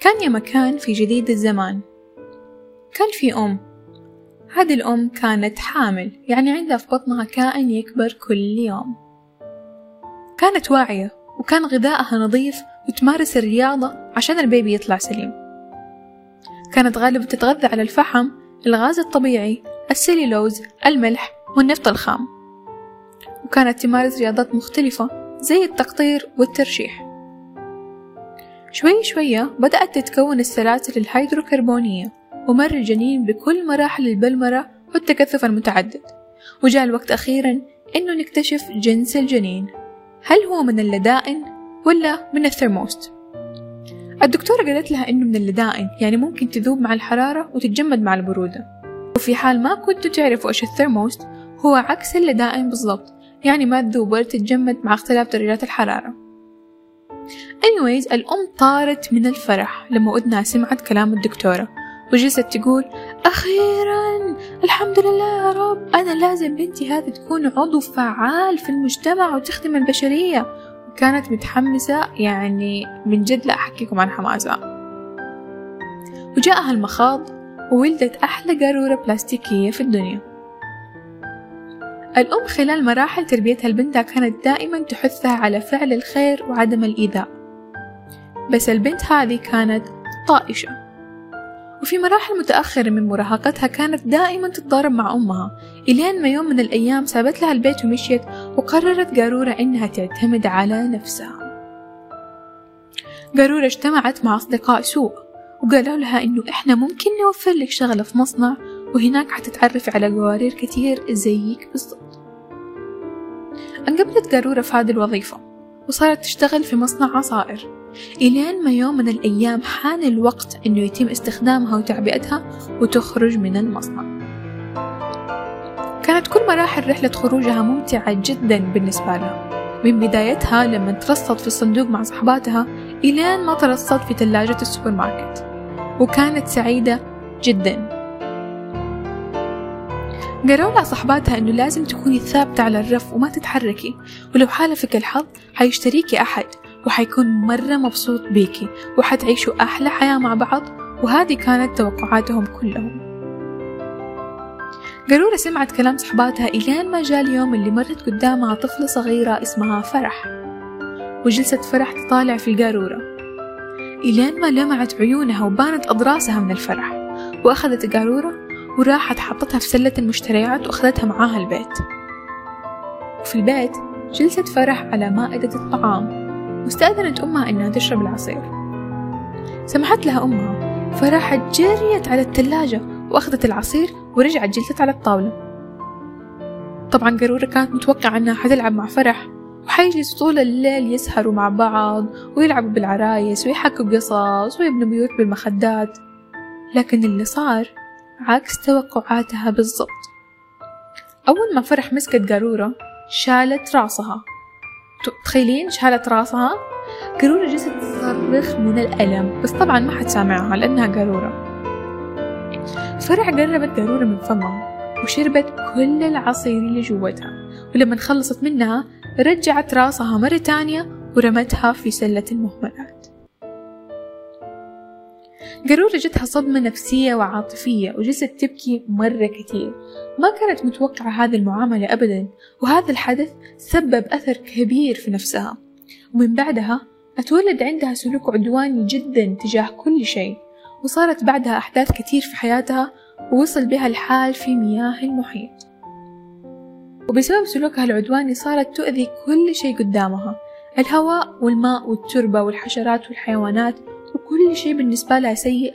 كان يا مكان في جديد الزمان. كان في أم. هذه الأم كانت حامل يعني عندها في بطنها كائن يكبر كل يوم. كانت واعية وكان غذائها نظيف وتمارس الرياضة عشان البيبي يطلع سليم. كانت غالبا تتغذى على الفحم الغاز الطبيعي السليلوز الملح والنفط الخام. وكانت تمارس رياضات مختلفة زي التقطير والترشيح. شوي شوية بدأت تتكون السلاسل الهيدروكربونية ومر الجنين بكل مراحل البلمرة والتكثف المتعدد. وجاء الوقت أخيرا إنه نكتشف جنس الجنين. هل هو من اللدائن ولا من ال thermoset؟ الدكتورة قالت لها إنه من اللدائن يعني ممكن تذوب مع الحرارة وتتجمد مع البرودة. وفي حال ما كنتوا تعرفوا إيش ال thermoset هو عكس اللدائن بالضبط يعني ما تذوب ولا تتجمد مع اختلاف درجات الحرارة. Anyways الأم طارت من الفرح لما أذنها سمعت كلام الدكتورة وجلست تقول أخيرا الحمد لله يا رب أنا لازم بنتي هذه تكون عضو فعال في المجتمع وتخدم البشرية. وكانت متحمسة يعني من جد لا أحكيكم عن حماسها وجاءها المخاض وولدت أحلى قارورة بلاستيكية في الدنيا. الأم خلال مراحل تربيتها لبنتها كانت دائما تحثها على فعل الخير وعدم الإيذاء. بس البنت هذه كانت طائشة. وفي مراحل متأخرة من مراهقتها كانت دائما تتضارب مع أمها. إلين ما يوم من الأيام سابت لها البيت ومشيت وقررت قارورة إنها تعتمد على نفسها. قارورة اجتمعت مع أصدقاء سوء وقالوا لها إنه إحنا ممكن نوفر لك شغلة في مصنع وهناك حتتعرفي على قوارير كتير زيك بالضبط. أنقبلت قارورة في هذه الوظيفة وصارت تشتغل في مصنع عصائر. إلين ما يوم من الأيام حان الوقت إنه يتم استخدامها وتعبئتها وتخرج من المصنع. كانت كل مراحل رحلة خروجها ممتعة جدا بالنسبة لها. من بدايتها لما ترصد في الصندوق مع صحباتها إلين ما ترصد في ثلاجة السوبر ماركت وكانت سعيدة جدا. قالوا لها صحباتها إنه لازم تكوني ثابتة على الرف وما تتحركي ولو حالفك الحظ حيشتريكي أحد وحيكون مرة مبسوط بيكي وحتعيشوا أحلى حياة مع بعض وهذه كانت توقعاتهم كلهم. قارورة سمعت كلام صحباتها إلين ما جاء اليوم اللي مرت قدامها طفلة صغيرة اسمها فرح وجلست فرح تطالع في القارورة. إلين ما لمعت عيونها وبانت أضراسها من الفرح وأخذت قارورة وراحت حطتها في سلة المشتريات وأخذتها معاها البيت. وفي البيت جلست فرح على مائدة الطعام واستأذنت أمها إنها تشرب العصير. سمحت لها أمها فراحت جريت على الثلاجة وأخذت العصير ورجعت جلست على الطاولة. طبعا قارورة كانت متوقعة أنها حتلعب مع فرح وحيجلسوا طول الليل يسهروا مع بعض ويلعبوا بالعرايس ويحكوا قصص ويبنوا بيوت بالمخدات. لكن اللي صار عكس توقعاتها بالضبط. أول ما فرح مسكت قارورة شالت رأسها. تخيلين؟ شالت رأسها؟ قارورة جلست تصرخ من الألم بس طبعا ما حد سامعها لأنها قارورة. فرح قربت قارورة من فمها وشربت كل العصير اللي جوتها. ولما خلصت منها رجعت رأسها مرة تانية ورمتها في سلة المهملات. قارورة جتها صدمة نفسية وعاطفية وجلست تبكي مرة كتير ما كانت متوقعة هذه المعاملة أبدا وهذا الحدث سبب أثر كبير في نفسها. ومن بعدها أتولد عندها سلوك عدواني جدا تجاه كل شيء وصارت بعدها أحداث كتير في حياتها ووصل بها الحال في مياه المحيط. وبسبب سلوكها العدواني صارت تؤذي كل شيء قدامها الهواء والماء والتربة والحشرات والحيوانات وكل شيء بالنسبة لها سيء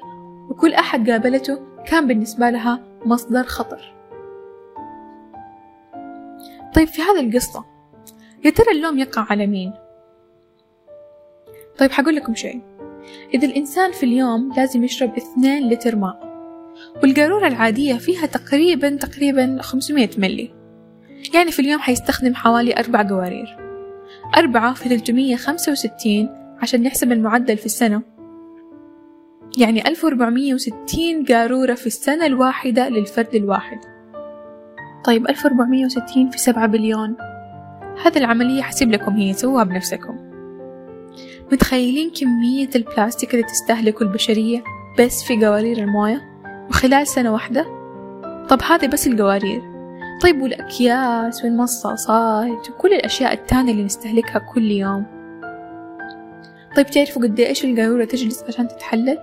وكل أحد قابلته كان بالنسبة لها مصدر خطر. طيب في هذه القصة يا ترى اللوم يقع على مين؟ طيب حقول لكم شيء. إذا الإنسان في اليوم لازم يشرب اثنين لتر ماء والقارورة العادية فيها تقريبا تقريبا 500 ملي يعني في اليوم حيستخدم حوالي أربع قوارير. أربعة في 365 عشان نحسب المعدل في السنة. يعني 1460 قارورة في السنة الواحدة للفرد الواحد. طيب 1460 في 7 بليون. هذه العملية حسيب لكم هي سووها بنفسكم. متخيلين كمية البلاستيك اللي تستهلكه البشرية بس في قوارير الموية وخلال سنة واحدة؟ طب هذه بس القوارير. طيب والأكياس والمصاصات وكل الأشياء التانية اللي نستهلكها كل يوم. طيب تعرفوا قد إيش القارورة تجلس عشان تتحلل؟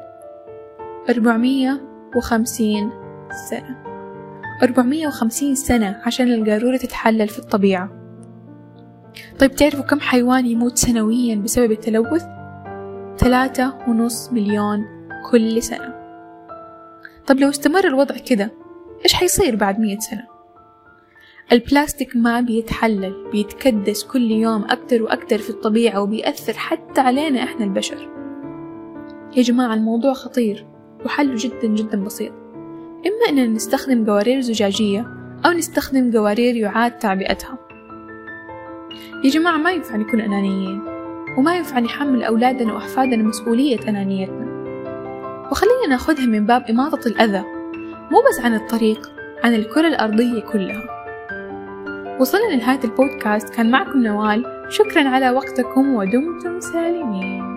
أربعمية وخمسين سنة. أربعمية وخمسين سنة عشان القارورة تتحلل في الطبيعة. طيب تعرفوا كم حيوان يموت سنويا بسبب التلوث؟ ثلاثة ونص مليون كل سنة. طب لو استمر الوضع كده إيش حيصير بعد مية سنة؟ البلاستيك ما بيتحلل بيتكدس كل يوم أكتر وأكتر في الطبيعة وبيأثر حتى علينا إحنا البشر. يا جماعة الموضوع خطير. وحله جدا جدا بسيط. إما إننا نستخدم قوارير زجاجية أو نستخدم قوارير يعاد تعبئتها. يا جماعة ما ينفع نكون أنانيين وما ينفع نحمل أولادنا وأحفادنا مسؤولية أنانيتنا. وخلينا ناخدها من باب إماطة الأذى مو بس عن الطريق عن الكرة الأرضية كلها. وصلنا لنهاية البودكاست. كان معكم نوال. شكرا على وقتكم ودمتم سالمين.